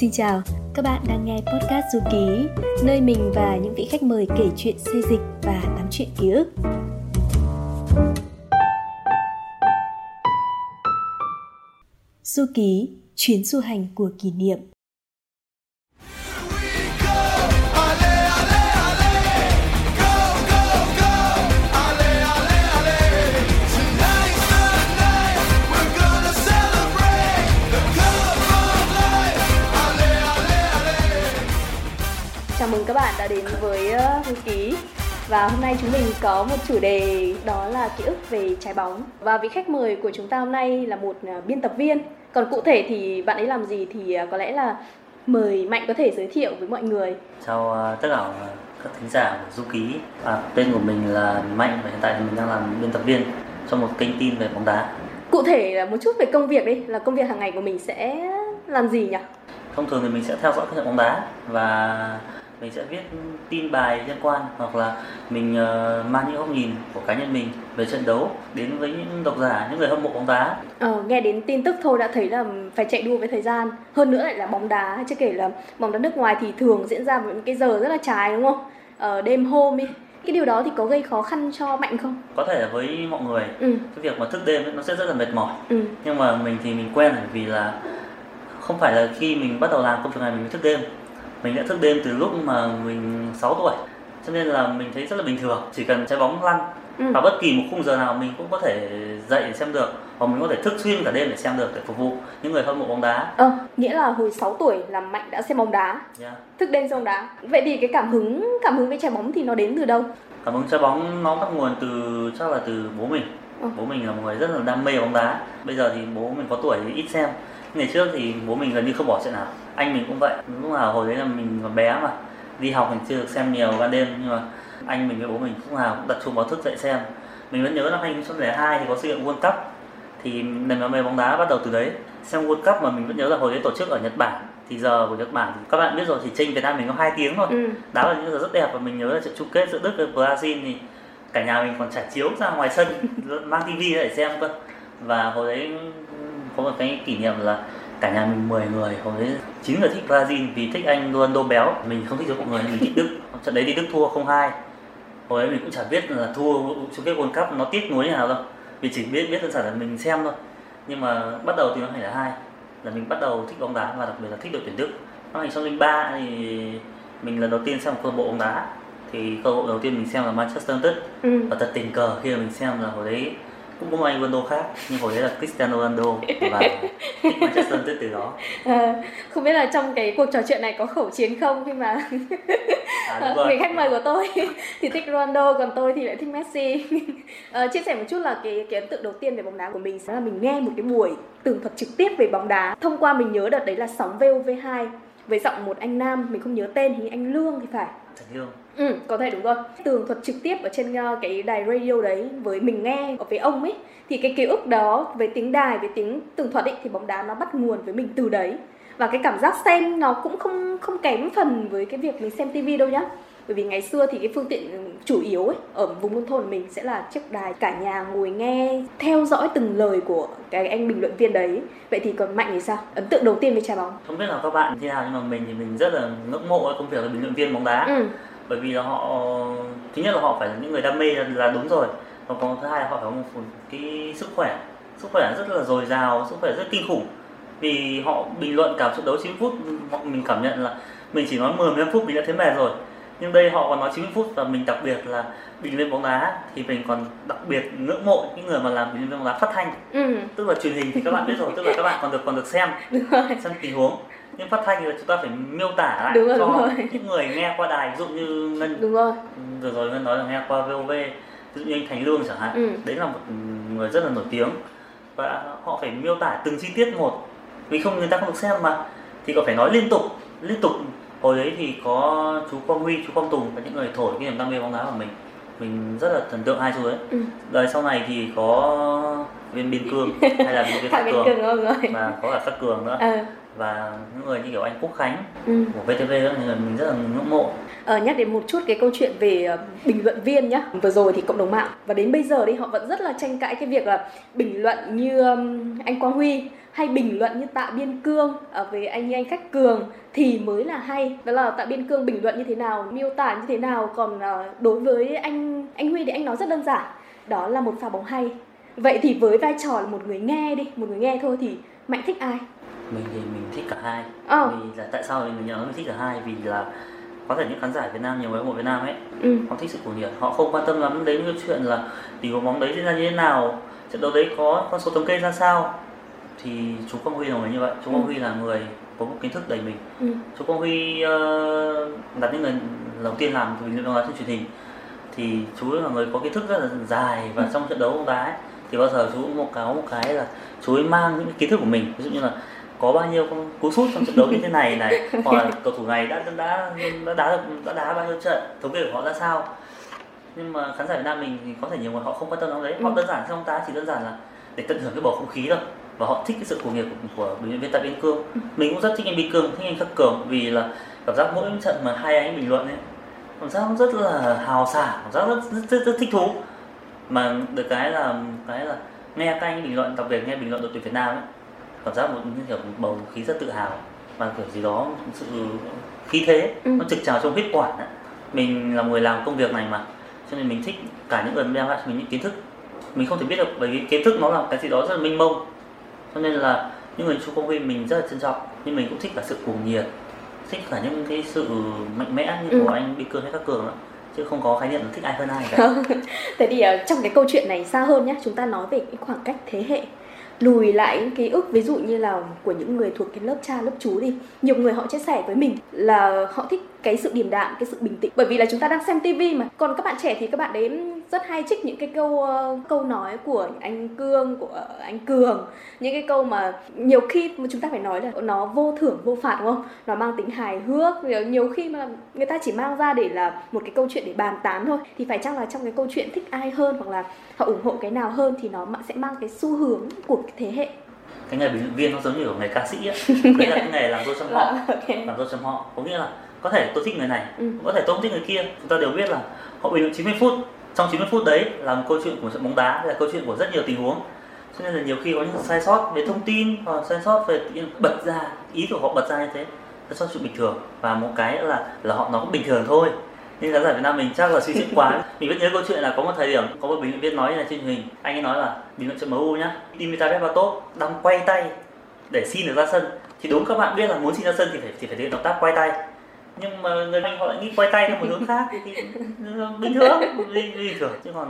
Xin chào, các bạn đang nghe podcast Du Ký, nơi mình và những vị khách mời kể chuyện xây dịch và tám chuyện ký ức. Du Ký, chuyến du hành của kỷ niệm các bạn đã đến với Du Ký. Và hôm nay chúng mình có một chủ đề đó là ký ức về trái bóng. Và vị khách mời của chúng ta hôm nay là một à, biên tập viên. Còn cụ thể thì bạn ấy làm gì thì à, có lẽ là mời mạnh có thể giới thiệu với mọi người. Chào tất cả các thính giả của du ký. À, tên của mình là mạnh và hiện tại thì mình đang làm biên tập viên cho một kênh tin về bóng đá. Cụ thể là một chút về công việc đi là công việc hàng ngày của mình sẽ làm gì nhỉ? Thông thường thì mình sẽ theo dõi các trận bóng đá và mình sẽ viết tin bài liên quan hoặc là mình uh, mang những góc nhìn của cá nhân mình về trận đấu đến với những độc giả những người hâm mộ bóng đá. Ờ, nghe đến tin tức thôi đã thấy là phải chạy đua với thời gian. Hơn nữa lại là bóng đá chứ kể là bóng đá nước ngoài thì thường diễn ra vào những cái giờ rất là trái đúng không? Ờ, đêm hôm đi cái điều đó thì có gây khó khăn cho mạnh không? Có thể là với mọi người. Ừ. cái việc mà thức đêm ấy, nó sẽ rất là mệt mỏi. Ừ. nhưng mà mình thì mình quen vì là không phải là khi mình bắt đầu làm công việc này mình mới thức đêm mình đã thức đêm từ lúc mà mình 6 tuổi cho nên là mình thấy rất là bình thường chỉ cần trái bóng lăn ừ. và bất kỳ một khung giờ nào mình cũng có thể dậy để xem được hoặc mình có thể thức xuyên cả đêm để xem được để phục vụ những người hâm mộ bóng đá ờ nghĩa là hồi 6 tuổi là mạnh đã xem bóng đá yeah. Dạ. thức đêm xem bóng đá vậy thì cái cảm hứng cảm hứng với trái bóng thì nó đến từ đâu cảm hứng trái bóng nó bắt nguồn từ chắc là từ bố mình ừ. bố mình là một người rất là đam mê bóng đá bây giờ thì bố mình có tuổi thì ít xem ngày trước thì bố mình gần như không bỏ chuyện nào. Anh mình cũng vậy. Lúc nào hồi đấy là mình còn bé mà. Đi học mình chưa được xem nhiều ban đêm nhưng mà anh mình với bố mình lúc nào cũng đặt chuông báo thức dậy xem. Mình vẫn nhớ năm 2002 thì có sự kiện World Cup. Thì nền đam mê bóng đá bắt đầu từ đấy. Xem World Cup mà mình vẫn nhớ là hồi đấy tổ chức ở Nhật Bản. Thì giờ của Nhật Bản thì các bạn biết rồi thì tranh Việt Nam mình có hai tiếng thôi. Ừ. đá là những giờ rất đẹp và mình nhớ là trận chung kết giữa Đức và Brazil thì cả nhà mình còn trả chiếu ra ngoài sân mang tivi để xem cơ. Và hồi đấy có một cái kỷ niệm là cả nhà mình 10 người hồi đấy chín người thích Brazil vì thích anh Ronaldo béo. Mình không thích mọi người mình thích Đức. Trận đấy đi Đức thua không hai. Hồi đấy mình cũng chả biết là thua chung kết World Cup nó tiếc nuối như nào đâu. Vì chỉ biết biết đơn giản là mình xem thôi. Nhưng mà bắt đầu từ năm 2002 là mình bắt đầu thích bóng đá và đặc biệt là thích đội tuyển Đức. Năm 2003 thì mình lần đầu tiên xem một câu lạc bộ bóng đá. Thì câu lạc bộ đầu tiên mình xem là Manchester United. Ừ. và thật tình cờ khi mà mình xem là hồi đấy cũng có một anh Ronaldo khác nhưng hồi đấy là Cristiano Ronaldo và thích Manchester United từ đó. À, không biết là trong cái cuộc trò chuyện này có khẩu chiến không khi mà à, người khách mời của tôi thì thích Ronaldo còn tôi thì lại thích Messi. À, chia sẻ một chút là cái cái ấn tượng đầu tiên về bóng đá của mình sẽ là mình nghe một cái buổi tường thuật trực tiếp về bóng đá. Thông qua mình nhớ đợt đấy là sóng VOV2 với giọng một anh nam mình không nhớ tên thì anh Lương thì phải. Trần Lương Ừ, có thể đúng rồi. Tường thuật trực tiếp ở trên uh, cái đài radio đấy với mình nghe ở với ông ấy thì cái ký ức đó với tiếng đài với tiếng tường thuật ấy thì bóng đá nó bắt nguồn với mình từ đấy. Và cái cảm giác xem nó cũng không không kém phần với cái việc mình xem tivi đâu nhá. Bởi vì ngày xưa thì cái phương tiện chủ yếu ấy ở vùng nông thôn mình sẽ là chiếc đài cả nhà ngồi nghe theo dõi từng lời của cái anh bình luận viên đấy. Vậy thì còn mạnh thì sao? Ấn tượng đầu tiên với trái bóng? Không biết là các bạn thế nào nhưng mà mình thì mình rất là ngưỡng mộ công việc là bình luận viên bóng đá. Ừ bởi vì là họ thứ nhất là họ phải là những người đam mê là, đúng rồi. Và còn thứ hai là họ phải có một cái sức khỏe. Sức khỏe rất là dồi dào sức khỏe rất kinh khủng. Vì họ bình luận cả trận đấu 90 phút mình cảm nhận là mình chỉ nói 10 15 phút mình đã thấy mệt rồi. Nhưng đây họ còn nói 90 phút và mình đặc biệt là bình luận bóng đá thì mình còn đặc biệt ngưỡng mộ những người mà làm bình luận bóng đá phát thanh. Ừ. tức là truyền hình thì các bạn biết rồi tức là các bạn còn được còn được xem. Xem tình huống nhưng phát thanh thì chúng ta phải miêu tả lại đúng rồi, cho đúng rồi. những người nghe qua đài ví dụ như ngân. Đúng rồi. Vừa rồi ngân nói là nghe qua vov ví dụ như anh thành lương chẳng hạn. Ừ. đấy là một người rất là nổi tiếng. Và họ phải miêu tả từng chi tiết một. Vì không người ta không được xem mà. Thì có phải nói liên tục liên tục. Hồi đấy thì có chú quang huy chú quang tùng và những người thổi cái niềm đam mê bóng đá của mình. Mình rất là thần tượng hai chú ấy. Ừ. đời sau này thì có viên biên cương hay là viên khắc cường, cường và có cả khắc cường nữa. Ừ và những người như kiểu anh Quốc Khánh ừ. của VTV đó thì mình rất là ngưỡng mộ. Uh, nhắc đến một chút cái câu chuyện về uh, bình luận viên nhá. Vừa rồi thì cộng đồng mạng và đến bây giờ đi họ vẫn rất là tranh cãi cái việc là bình luận như anh Quang Huy hay bình luận như Tạ Biên Cương ở ờ, về anh anh khách cường thì mới là hay. Đó là Tạ Biên Cương bình luận như thế nào miêu tả như thế nào còn uh, đối với anh anh Huy thì anh nói rất đơn giản đó là một pha bóng hay. Vậy thì với vai trò là một người nghe đi một người nghe thôi thì mạnh thích ai mình thì mình thích cả hai oh. vì là tại sao mình nhớ mình thích cả hai vì là có thể những khán giả Việt Nam nhiều người hâm mộ Việt Nam ấy ừ. họ thích sự cuồng nhiệt họ không quan tâm lắm đến cái chuyện là tình huống bóng đấy diễn ra như thế nào trận đấu đấy có con số thống kê ra sao thì chú Quang Huy là người như vậy chú Quang ừ. Huy là người có một kiến thức đầy mình ừ. chú Quang Huy uh, là những người đầu tiên làm vì liên trên truyền hình thì chú là người có kiến thức rất là dài và ừ. trong trận đấu bóng đá ấy, thì bao giờ chú cũng một cái một cái là chú ấy mang những kiến thức của mình ví dụ như là có bao nhiêu con cú sút trong trận đấu như thế này này. Hoặc là cầu thủ này đã đã đã đá đã đá bao nhiêu trận thống kê của họ ra sao. Nhưng mà khán giả Việt Nam mình thì có thể nhiều người họ không quan tâm đến đấy. Họ ừ. đơn giản trong ta chỉ đơn giản là để tận hưởng cái bầu không khí thôi. Và họ thích cái sự cuồng nhiệt của, của bình luận viên Tạ Biên Cương. Ừ. mình cũng rất thích anh Biên Cương thích anh Khắc Cường vì là cảm giác mỗi trận mà hai anh bình luận ấy cảm giác rất là hào sảng cảm giác rất, rất, rất, rất thích thú. Mà được cái là cái là nghe các anh bình luận đặc biệt nghe bình luận đội tuyển Việt Nam ấy cảm giác một như kiểu một bầu khí rất tự hào và kiểu gì đó sự khí thế ừ. nó trực trào trong huyết quản ấy. mình là người làm công việc này mà cho nên mình thích cả những người đem lại cho mình những kiến thức mình không thể biết được bởi vì kiến thức nó là cái gì đó rất là minh mông cho nên là những người trong công viên mình rất là trân trọng nhưng mình cũng thích cả sự cuồng nhiệt thích cả những cái sự mạnh mẽ như ừ. của anh Cương hay các cường đó chứ không có khái niệm thích ai hơn ai cả. Thế thì uh, trong cái câu chuyện này xa hơn nhé, chúng ta nói về cái khoảng cách thế hệ lùi lại những ký ức, ví dụ như là của những người thuộc cái lớp cha, lớp chú đi. Nhiều người họ chia sẻ với mình là họ thích cái sự điềm đạm cái sự bình tĩnh. Bởi vì là chúng ta đang xem tivi mà. Còn các bạn trẻ thì các bạn đến rất hay trích những cái câu uh, câu nói của anh cương của anh cường. Những cái câu mà nhiều khi mà chúng ta phải nói là nó vô thưởng vô phạt đúng không? Nó mang tính hài hước. Nhiều khi mà người ta chỉ mang ra để là một cái câu chuyện để bàn tán thôi. Thì phải chăng là trong cái câu chuyện thích ai hơn hoặc là họ ủng hộ cái nào hơn thì nó sẽ mang cái xu hướng của cái thế hệ? Cái nghề bình luận viên nó giống như của nghề ca sĩ ấy đấy là cái nghề làm tôi chăm họ. Okay. làm tôi chăm họ. Có nghĩa là có thể tôi thích người này ừ. có thể tôi không thích người kia. Chúng ta đều biết là họ bình luận 90 phút trong 90 phút đấy là một câu chuyện của trận bóng đá là câu chuyện của rất nhiều tình huống. Cho nên là nhiều khi có những sai sót về thông tin hoặc sai sót về bật ra ý của họ bật ra như thế sai sót chuyện bình thường. Và một cái là là họ nó cũng bình thường thôi. Nhưng khán giả Việt Nam mình chắc là suy diễn quá. Mình vẫn nhớ câu chuyện là có một thời điểm có một bình luận viên nói như là trên hình. Anh ấy nói là bình luận trận MU nhá Dimitar Berbatov đang quay tay để xin được ra sân. Thì đúng các bạn biết là muốn xin ra sân thì phải thì phải động tác quay tay nhưng mà người anh họ lại nghĩ quay tay theo một hướng khác thì, bình thường. Bình, thường chứ còn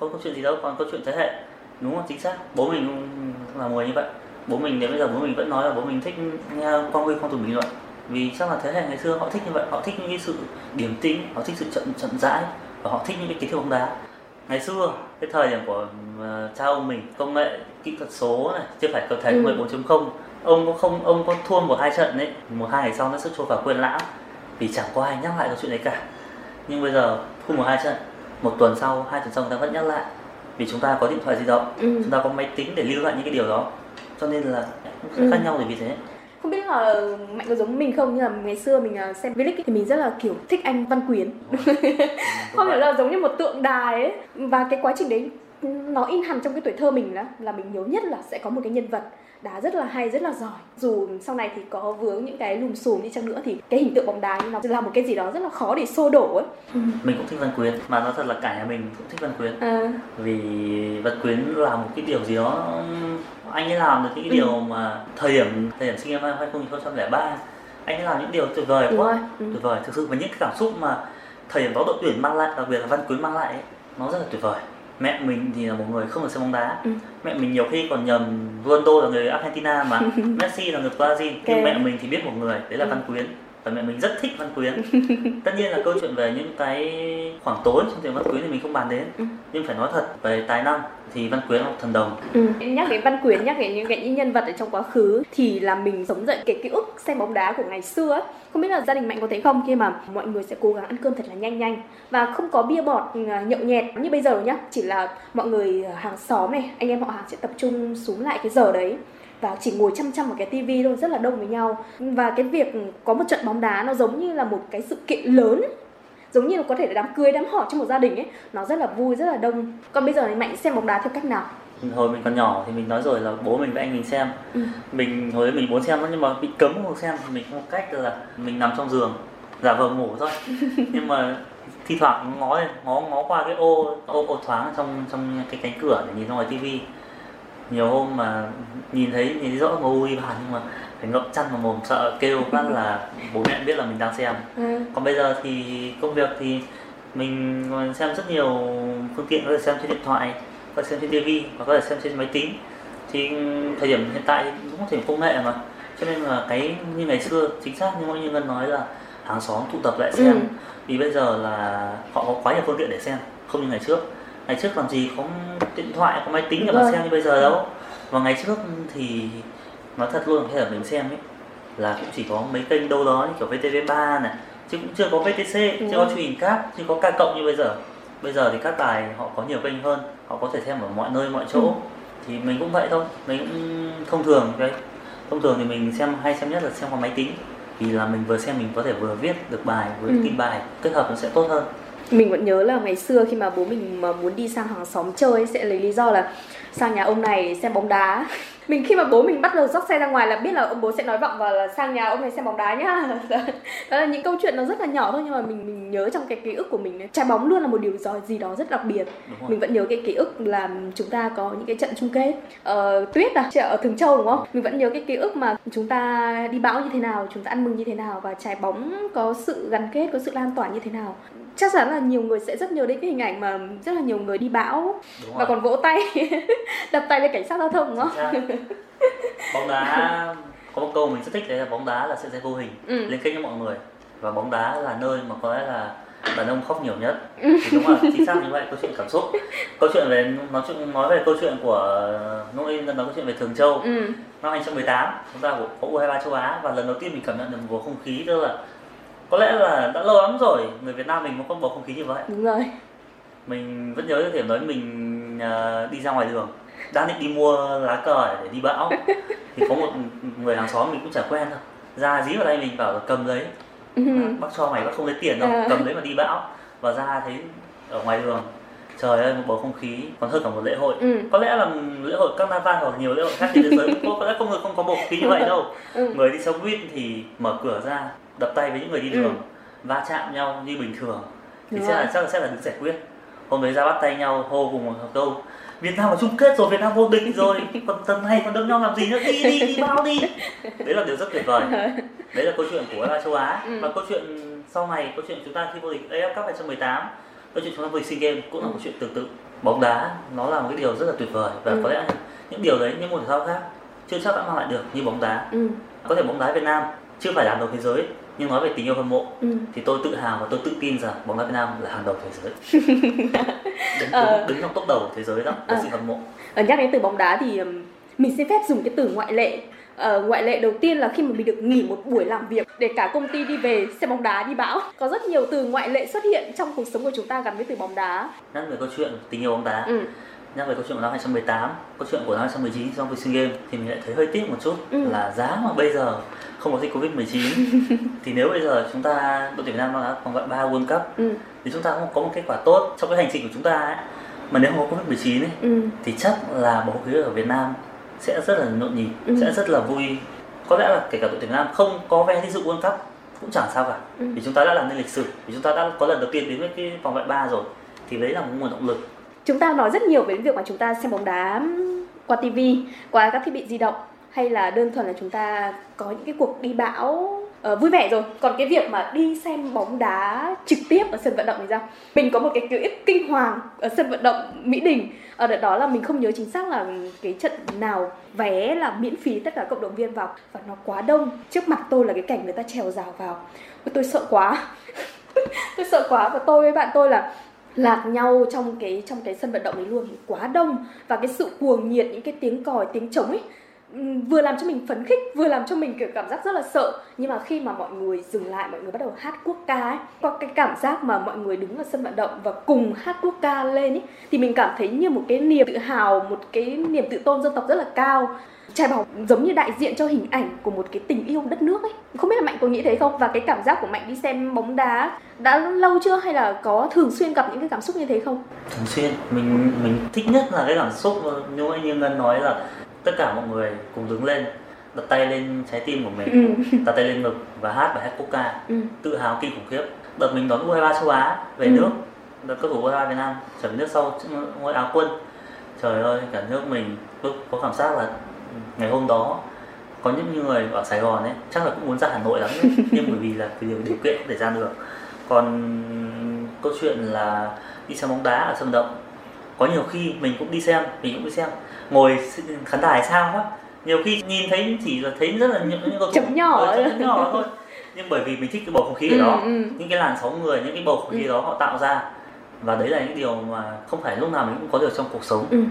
không có chuyện gì đâu còn câu chuyện thế hệ. Đúng không? Chính xác. Bố mình là người như vậy. Bố mình đến bây giờ bố mình vẫn nói là bố mình thích nghe con huy con tùng bình luận. Vì chắc là thế hệ ngày xưa họ thích như vậy. Họ thích những cái sự điềm tĩnh họ thích sự chậm chậm rãi và họ thích những cái kiến thức bóng đá. Ngày xưa cái thời điểm của uh, cha ông mình công nghệ kỹ thuật số này chưa phải cơ thể công nghệ 4.0 ông có không ông có thua một hai trận đấy một hai ngày sau nó sẽ trôi vào quên lãng. Vì chẳng có ai nhắc lại câu chuyện đấy cả. Nhưng bây giờ thua một hai trận một tuần sau hai tuần sau người ta vẫn nhắc lại. Vì chúng ta có điện thoại di động ừ. chúng ta có máy tính để lưu lại những cái điều đó. Cho nên là ừ. khác nhau bởi vì thế. Không biết là mạnh có giống mình không? Nhưng mà ngày xưa mình à, xem Vlick thì mình rất là kiểu thích anh Văn Quyến. Không hiểu là giống như một tượng đài ấy. Và cái quá trình đấy nó in hẳn trong cái tuổi thơ mình đó là mình nhớ nhất là sẽ có một cái nhân vật đá rất là hay rất là giỏi dù sau này thì có vướng những cái lùm xùm đi chăng nữa thì cái hình tượng bóng đá nó là một cái gì đó rất là khó để xô đổ ấy mình cũng thích văn quyến mà nó thật là cả nhà mình cũng thích văn quyến à. vì văn quyến là một cái điều gì đó anh ấy làm được những cái ừ. điều mà thời điểm thời điểm sinh năm 2003 anh ấy làm những điều tuyệt vời quá ừ. tuyệt vời thực sự và những cái cảm xúc mà thời điểm đó đội tuyển mang lại đặc biệt là văn quyến mang lại ấy, nó rất là tuyệt vời mẹ mình thì là một người không được xem bóng đá ừ. mẹ mình nhiều khi còn nhầm Ronaldo là người Argentina mà Messi là người Brazil okay. nhưng mẹ mình thì biết một người đấy là ừ. Văn Quyến và mẹ mình rất thích Văn Quyến tất nhiên là câu chuyện về những cái khoảng tối trong chuyện Văn Quyến thì mình không bàn đến ừ. nhưng phải nói thật về tài năng thì Văn Quyến một thần đồng ừ. nhắc đến Văn Quyến nhắc đến những cái nhân vật ở trong quá khứ thì là mình sống dậy cái ký ức xem bóng đá của ngày xưa ấy. không biết là gia đình mạnh có thấy không khi mà mọi người sẽ cố gắng ăn cơm thật là nhanh nhanh và không có bia bọt à, nhậu nhẹt như bây giờ nhá chỉ là mọi người hàng xóm này anh em họ hàng sẽ tập trung xuống lại cái giờ đấy và chỉ ngồi chăm chăm vào cái tivi thôi rất là đông với nhau. Và cái việc có một trận bóng đá nó giống như là một cái sự kiện lớn. Giống như là có thể là đám cưới đám hỏi trong một gia đình ấy nó rất là vui rất là đông. Còn bây giờ thì mạnh xem bóng đá theo cách nào? Hồi mình còn nhỏ thì mình nói rồi là bố mình với anh mình xem. Ừ. mình hồi đấy mình muốn xem nhưng mà bị cấm không xem. Thì mình có một cách là mình nằm trong giường giả vờ ngủ thôi. Nhưng mà thi thoảng ngó ngó ngó qua cái ô ô ô thoáng trong trong cái cánh cửa để nhìn ra ngoài tivi nhiều hôm mà nhìn thấy nhìn thấy rõ ngồi bàn nhưng mà phải ngậm chăn vào mồm sợ kêu phát là bố mẹ biết là mình đang xem. Ừ. còn bây giờ thì công việc thì mình xem rất nhiều phương tiện có thể xem trên điện thoại có thể xem trên tivi và có thể xem trên máy tính. Thì thời điểm hiện tại cũng có thể công nghệ mà. Cho nên là cái như ngày xưa chính xác như mọi như ngân nói là hàng xóm tụ tập lại xem. Ừ. vì bây giờ là họ có quá nhiều phương tiện để xem không như ngày trước ngày trước làm gì có điện thoại có máy tính để mà vâng. xem như bây giờ đâu. Và ngày trước thì nói thật luôn khi là mình xem ấy là cũng chỉ có mấy kênh đâu đó như kiểu VTV3 này chứ cũng chưa có VTC chưa có truyền hình cáp chưa có ca cộng như bây giờ. Bây giờ thì các đài họ có nhiều kênh hơn họ có thể xem ở mọi nơi mọi chỗ. Ừ. thì mình cũng vậy thôi mình cũng thông thường đấy. Thông thường thì mình xem hay xem nhất là xem qua máy tính. Vì là mình vừa xem mình có thể vừa viết được bài vừa ừ. tin bài kết hợp nó sẽ tốt hơn mình vẫn nhớ là ngày xưa khi mà bố mình mà muốn đi sang hàng xóm chơi sẽ lấy lý do là sang nhà ông này xem bóng đá. Mình khi mà bố mình bắt đầu dắt xe ra ngoài là biết là ông bố sẽ nói vọng vào là sang nhà ông này xem bóng đá nhá. Đó là những câu chuyện nó rất là nhỏ thôi nhưng mà mình mình nhớ trong cái ký ức của mình trái bóng luôn là một điều gì đó rất đặc biệt. Mình vẫn nhớ cái ký ức là chúng ta có những cái trận chung kết. Ờ, tuyết à ở thường châu đúng không? Mình vẫn nhớ cái ký ức mà chúng ta đi bão như thế nào chúng ta ăn mừng như thế nào và trái bóng có sự gắn kết có sự lan tỏa như thế nào chắc chắn là nhiều người sẽ rất nhớ đến cái hình ảnh mà rất là nhiều người đi bão và còn vỗ tay đập tay lên cảnh sát giao thông đúng không? Bóng đá có một câu mình rất thích đấy là bóng đá là sợi dây vô hình ừ. liên kết với mọi người. Và bóng đá là nơi mà có lẽ là đàn ông khóc nhiều nhất. Thì đúng là chính xác như vậy câu chuyện cảm xúc. Câu chuyện về nói chuyện nói về câu chuyện của lúc ấy nói câu chuyện về thường châu. Ừ. năm 2018 chúng ta có U23 châu Á và lần đầu tiên mình cảm nhận được một bầu không khí tức là có lẽ là đã lâu lắm rồi người Việt Nam mình có bầu không khí như vậy. Đúng rồi. Mình vẫn nhớ cái điểm đấy mình uh, đi ra ngoài đường. Đang định đi mua lá cờ để đi bão. Thì có một người hàng xóm mình cũng chả quen đâu. Ra dí vào tay mình bảo là cầm lấy. Ừ. bác cho mày bác không lấy tiền đâu. Ờ. cầm lấy mà đi bão. Và ra thấy ở ngoài đường trời ơi một bầu không khí còn hơn cả một lễ hội. Ừ. có lẽ là lễ hội carnival hoặc nhiều lễ hội khác trên thế giới có, có lẽ không người không có bầu không khí như vậy đâu. Ừ. người đi xe buýt thì mở cửa ra đập tay với những người đi đường ừ. va chạm nhau như bình thường thì sẽ là chắc là sẽ là được giải quyết. Hôm đấy ra bắt tay nhau hô cùng một câu Việt Nam ở chung kết rồi Việt Nam vô địch rồi còn tầm này còn đâm nhau làm gì nữa? Đi đi đi bao đi. Đấy là điều rất tuyệt vời. Đấy là câu chuyện của U châu Á. Ừ. và câu chuyện sau này câu chuyện chúng ta khi vô địch AF Cup 2018 câu chuyện chúng ta vô địch SEA Games cũng là một chuyện tương tự. Bóng đá nó là một cái điều rất là tuyệt vời. Và ừ. có lẽ những điều đấy những môn thể thao khác chưa chắc đã mang lại được như bóng đá. Ừ. có thể bóng đá Việt Nam chưa phải là đầu thế giới nhưng nói về tình yêu hâm mộ ừ. thì tôi tự hào và tôi tự tin rằng bóng đá Việt Nam là hàng đầu thế giới. Đứng, ờ. đứng, đứng trong top đầu thế giới đó về ờ. sự hâm mộ. Ờ, nhắc đến từ bóng đá thì mình xin phép dùng cái từ ngoại lệ. Uh, ngoại lệ đầu tiên là khi mà mình được nghỉ một buổi làm việc để cả công ty đi về xem bóng đá đi bão. Có rất nhiều từ ngoại lệ xuất hiện trong cuộc sống của chúng ta gắn với từ bóng đá. Nhắc về câu chuyện tình yêu bóng đá. Ừ nhắc về câu chuyện của năm 2018 câu chuyện của năm 2019 trong SEA Games thì mình lại thấy hơi tiếc một chút ừ. là giá mà bây giờ không có dịch Covid 19 thì nếu bây giờ chúng ta đội tuyển Việt Nam đã vòng loại ba World Cup ừ. thì chúng ta không có một kết quả tốt trong cái hành trình của chúng ta ấy. mà nếu không có Covid 19 ấy, ừ. thì chắc là bầu khí ở Việt Nam sẽ rất là nhộn nhịp ừ. sẽ rất là vui có lẽ là kể cả đội tuyển Việt Nam không có vé đi dự World Cup cũng chẳng sao cả ừ. vì chúng ta đã làm nên lịch sử vì chúng ta đã có lần đầu tiên đến với cái vòng loại ba rồi thì đấy là một nguồn động lực chúng ta nói rất nhiều về việc mà chúng ta xem bóng đá qua tivi, qua các thiết bị di động hay là đơn thuần là chúng ta có những cái cuộc đi bão uh, vui vẻ rồi. Còn cái việc mà đi xem bóng đá trực tiếp ở sân vận động thì sao? Mình có một cái ký ức kinh hoàng ở sân vận động mỹ đình. Ở đợt đó là mình không nhớ chính xác là cái trận nào vé là miễn phí tất cả cộng đồng viên vào. Và nó quá đông. Trước mặt tôi là cái cảnh người ta trèo rào vào. Tôi sợ quá. Tôi sợ quá và tôi với bạn tôi là lạc nhau trong cái trong cái sân vận động ấy luôn. Quá đông. Và cái sự cuồng nhiệt, những cái tiếng còi, tiếng trống ấy vừa làm cho mình phấn khích, vừa làm cho mình, kiểu, cảm giác rất là sợ. Nhưng mà khi mà mọi người dừng lại, mọi người bắt đầu hát quốc ca ấy, có cái cảm giác mà mọi người đứng ở sân vận động và cùng hát quốc ca lên ấy thì mình cảm thấy như một cái niềm tự hào, một cái niềm tự tôn dân tộc rất là cao. Trai bóng giống như đại diện cho hình ảnh của một cái tình yêu đất nước ấy. Không biết là mạnh có nghĩ thế không? Và cái cảm giác của mạnh đi xem bóng đá đã lâu chưa? Hay là có thường xuyên gặp những cái cảm xúc như thế không? Thường xuyên. Mình mình thích nhất là cái cảm xúc như anh như ngân nói là tất cả mọi người cùng đứng lên đặt tay lên trái tim của mình ừ. đặt tay lên ngực và hát bài hát quốc ca ừ. tự hào kinh khủng khiếp đợt mình đón U23 châu Á về ừ. nước đợt các thủ U23 Việt Nam trở về nước sau ngôi áo quân trời ơi cả nước mình có cảm giác là ngày hôm đó có những người ở Sài Gòn ấy chắc là cũng muốn ra Hà Nội lắm ấy. nhưng bởi vì là điều điều kiện để ra được còn câu chuyện là đi xem bóng đá ở sân động có nhiều khi mình cũng đi xem mình cũng đi xem ngồi khán đài sao quá nhiều khi nhìn thấy chỉ là thấy rất là những những cái chấm nhỏ chấm nhỏ thôi nhưng bởi vì mình thích cái bầu không khí ở đó ừ, ừ. những cái làn sóng người những cái bầu không khí ừ. đó họ tạo ra và đấy là những điều mà không phải lúc nào mình cũng có được trong cuộc sống ừ.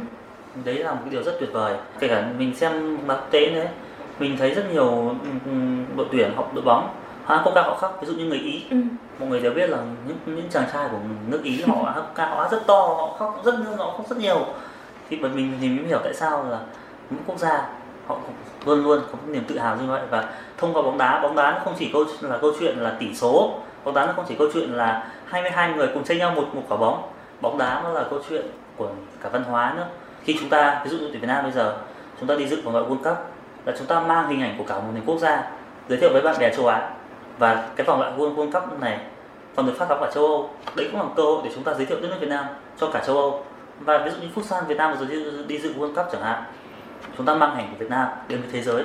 đấy là một cái điều rất tuyệt vời kể cả mình xem bóng tế đấy mình thấy rất nhiều ừ, ừ, đội tuyển học đội bóng họ có ca họ khóc ví dụ như người ý ừ. mọi người đều biết là những những chàng trai của nước ý họ hát ca họ rất to họ khóc rất họ khóc rất nhiều thì bởi mình thì mới hiểu tại sao là những quốc gia họ luôn luôn có niềm tự hào như vậy. Và thông qua bóng đá bóng đá nó không chỉ câu là câu chuyện là tỷ số bóng đá nó không chỉ câu chuyện là 22 người cùng tranh nhau một một quả bóng. Bóng đá nó là câu chuyện của cả văn hóa nữa. Khi chúng ta ví dụ như tuyển Việt Nam bây giờ chúng ta đi dự vòng loại World Cup là chúng ta mang hình ảnh của cả một nền quốc gia giới thiệu với bạn bè châu Á. Và cái vòng loại World, World Cup này còn được phát sóng ở châu Âu. Đấy cũng là cơ hội để chúng ta giới thiệu đất nước Việt Nam cho cả châu Âu và ví dụ như Futsal Việt Nam vừa rồi đi dự World Cup chẳng hạn chúng ta mang ảnh của Việt Nam đến với thế giới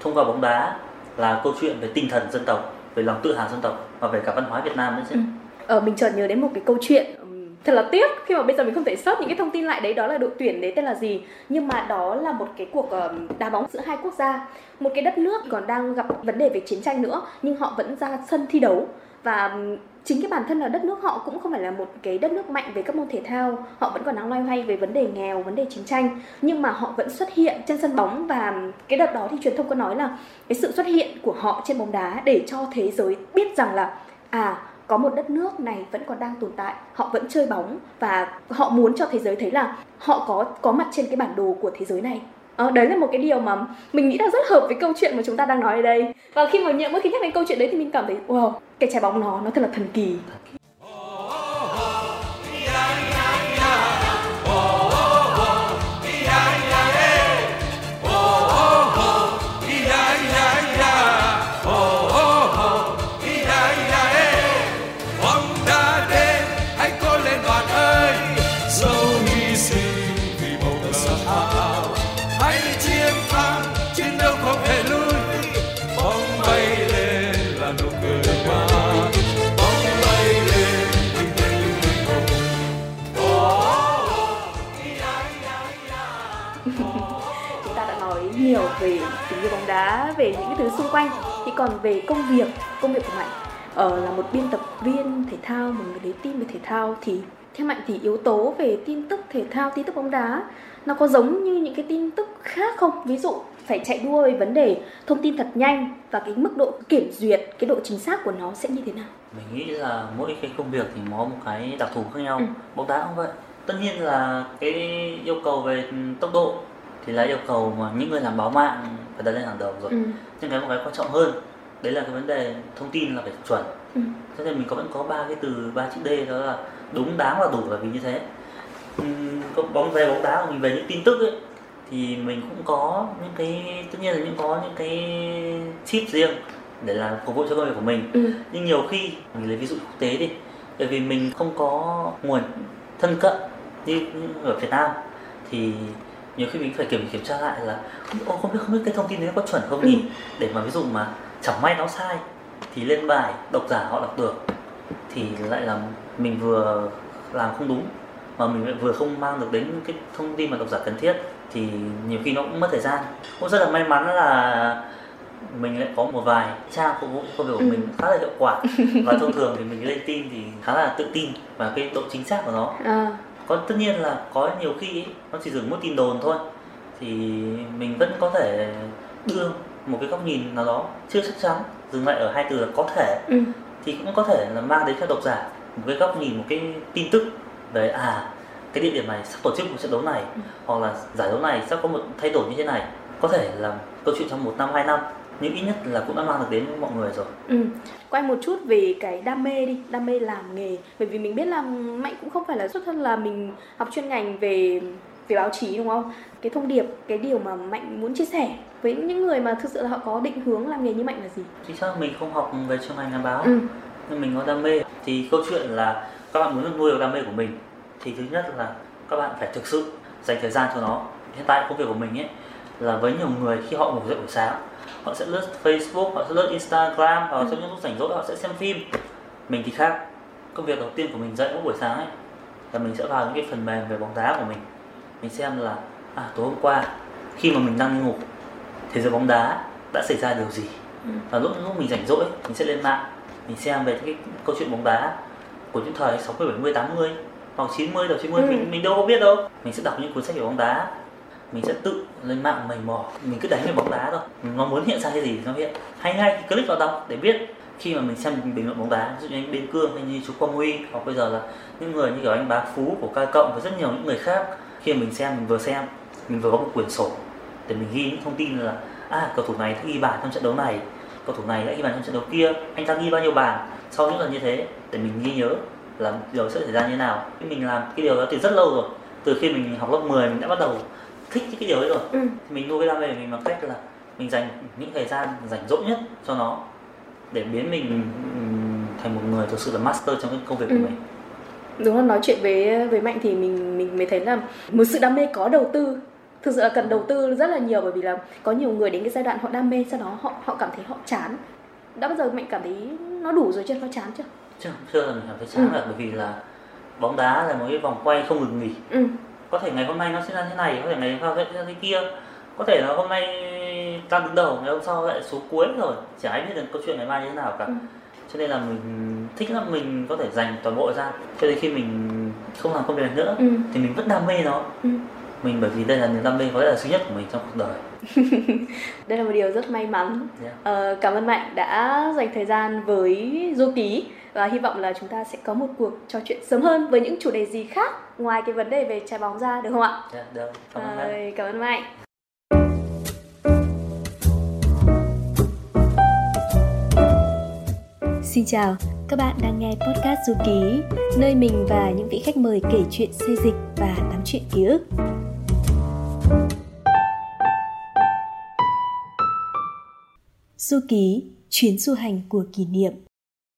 thông qua bóng đá là câu chuyện về tinh thần dân tộc về lòng tự hào dân tộc và về cả văn hóa Việt Nam nữa chứ. Ừ. Ờ, mình chợt nhớ đến một cái câu chuyện thật là tiếc khi mà bây giờ mình không thể search những cái thông tin lại đấy đó là đội tuyển đấy tên là gì nhưng mà đó là một cái cuộc ờ, đá bóng giữa hai quốc gia một cái đất nước còn đang gặp vấn đề về chiến tranh nữa nhưng họ vẫn ra sân thi đấu và chính cái bản thân là đất nước họ cũng không phải là một cái đất nước mạnh về các môn thể thao. Họ vẫn còn đang loay hoay về vấn đề nghèo, vấn đề chiến tranh. Nhưng mà họ vẫn xuất hiện trên sân bóng và cái đợt đó thì truyền thông có nói là cái sự xuất hiện của họ trên bóng đá để cho thế giới biết rằng là à có một đất nước này vẫn còn đang tồn tại, họ vẫn chơi bóng và họ muốn cho thế giới thấy là họ có có mặt trên cái bản đồ của thế giới này. Ờ, đấy là một cái điều mà mình nghĩ là rất hợp với câu chuyện mà chúng ta đang nói ở đây. Và khi mà nhận mỗi khi nhắc đến câu chuyện đấy thì mình cảm thấy wow cái trái bóng nó nó thật là thần kỳ. Về tình yêu bóng đá về những cái thứ xung quanh. Thì còn về công việc công việc của mạnh ờ, là một biên tập viên thể thao một người lấy tin về thể thao thì theo mạnh thì yếu tố về tin tức thể thao tin tức bóng đá nó có giống như những cái tin tức khác không? Ví dụ phải chạy đua với vấn đề thông tin thật nhanh và cái mức độ kiểm duyệt cái độ chính xác của nó sẽ như thế nào? Mình nghĩ là mỗi cái công việc thì nó có một cái đặc thù khác nhau. Ừ. bóng đá cũng vậy. Tất nhiên là cái yêu cầu về tốc độ thì là yêu cầu mà những người làm báo mạng phải đặt lên hàng đầu rồi ừ. nhưng cái một cái quan trọng hơn đấy là cái vấn đề thông tin là phải chuẩn ừ. cho nên mình có vẫn có ba cái từ ba chữ D đó là đúng đáng và đủ là vì như thế ừ, bóng về bóng đá của mình về những tin tức ấy thì mình cũng có những cái tất nhiên là những có những cái tip riêng để làm phục vụ cho công việc của mình ừ. nhưng nhiều khi mình lấy ví dụ quốc tế đi bởi vì mình không có nguồn thân cận như ở Việt Nam thì nhiều khi mình phải kiểm kiểm tra lại là không, không biết không biết cái thông tin đấy có chuẩn không nhỉ? Để mà ví dụ mà chẳng may nó sai thì lên bài độc giả họ đọc được thì lại là mình vừa làm không đúng mà mình lại vừa không mang được đến cái thông tin mà độc giả cần thiết thì nhiều khi nó cũng mất thời gian. Cũng rất là may mắn là mình lại có một vài trang phục vụ công việc của ừ. mình khá là hiệu quả. Và thông thường thì mình lên tin thì khá là tự tin và cái độ chính xác của nó. À có tất nhiên là có nhiều khi ấy, nó chỉ dừng mức tin đồn thôi thì mình vẫn có thể đưa một cái góc nhìn nào đó chưa chắc chắn dừng lại ở hai từ là có thể ừ. thì cũng có thể là mang đến cho độc giả một cái góc nhìn một cái tin tức về à cái địa điểm này sắp tổ chức một trận đấu này ừ. hoặc là giải đấu này sắp có một thay đổi như thế này có thể là câu chuyện trong một năm hai năm nhưng ít nhất là cũng đã mang được đến mọi người rồi. Ừ. Quay một chút về cái đam mê đi, đam mê làm nghề. Bởi vì mình biết là Mạnh cũng không phải là xuất thân là mình học chuyên ngành về về báo chí đúng không? Cái thông điệp, cái điều mà Mạnh muốn chia sẻ với những người mà thực sự là họ có định hướng làm nghề như Mạnh là gì? Chính xác mình không học về chuyên ngành làm báo, ừ. nhưng mình có đam mê. Thì câu chuyện là các bạn muốn nuôi được đam mê của mình thì thứ nhất là các bạn phải thực sự dành thời gian cho nó. Hiện tại công việc của mình ấy là với nhiều người khi họ ngủ dậy buổi sáng họ sẽ lướt Facebook, họ sẽ lướt Instagram, hoặc ừ. trong những lúc rảnh rỗi họ sẽ xem phim. Mình thì khác. Công việc đầu tiên của mình dậy mỗi buổi sáng ấy là mình sẽ vào những cái phần mềm về bóng đá của mình. Mình xem là à tối hôm qua khi mà mình đang đi ngủ thế giới bóng đá đã xảy ra điều gì. Ừ. Và lúc lúc mình rảnh rỗi mình sẽ lên mạng mình xem về cái câu chuyện bóng đá của những thời 60, 70, 80 hoặc 90 đầu 90 ừ. mình mình đâu có biết đâu. Mình sẽ đọc những cuốn sách về bóng đá mình sẽ tự lên mạng mình mò. Mình cứ đánh về bóng đá thôi. Nó muốn hiện ra cái gì nó hiện. Hay ngay thì click vào đọc để biết khi mà mình xem bình luận bóng đá, ví dụ như anh Biên Cương hay như chú Quang Huy, hoặc bây giờ là những người như kiểu anh Bá Phú của Ca Cộng và rất nhiều những người khác. Khi mà mình xem, mình vừa xem, mình vừa có một quyển sổ để mình ghi những thông tin là à cầu thủ này đã ghi bàn trong trận đấu này, cầu thủ này đã ghi bàn trong trận đấu kia, anh ta ghi bao nhiêu bàn? Sau những lần như thế, để mình ghi nhớ là điều sẽ xảy ra như thế nào. Mình làm cái điều đó từ rất lâu rồi. Từ khi mình học lớp 10 mình đã bắt đầu thích cái điều ấy rồi. Ừ. mình nuôi cái đam mê của mình bằng cách là mình dành những thời gian rảnh rỗi nhất cho nó để biến mình thành một người thực sự là master trong cái công việc ừ. của mình. Đúng là nói chuyện với với mạnh thì mình mình mới thấy là một sự đam mê có đầu tư. Thực sự là cần đầu tư rất là nhiều bởi vì là có nhiều người đến cái giai đoạn họ đam mê sau đó họ họ cảm thấy họ chán. Đã bao giờ mạnh cảm thấy nó đủ rồi chưa? Nó chán chưa? Chưa chưa mình cảm thấy chán ừ. là bởi vì là bóng đá là một cái vòng quay không ngừng nghỉ. Ừ có thể ngày hôm nay nó sẽ ra thế này có thể ngày hôm sau sẽ ra thế kia có thể là hôm nay ta đứng đầu ngày hôm sau lại số cuối rồi chả ai biết được câu chuyện ngày mai như thế nào cả ừ. cho nên là mình thích lắm mình có thể dành toàn bộ ra cho đến khi mình không làm công việc nữa ừ. thì mình vẫn đam mê nó ừ. mình bởi vì đây là niềm đam mê có lẽ là duy nhất của mình trong cuộc đời đây là một điều rất may mắn yeah. ờ, cảm ơn mạnh đã dành thời gian với du ký và hy vọng là chúng ta sẽ có một cuộc trò chuyện sớm hơn với những chủ đề gì khác ngoài cái vấn đề về trái bóng ra được không ạ? Dạ, được. Cảm ơn à, Cảm ơn Mạnh. Xin chào, các bạn đang nghe podcast Du Ký, nơi mình và những vị khách mời kể chuyện xây dịch và tám chuyện ký ức. Du Ký, chuyến du hành của kỷ niệm.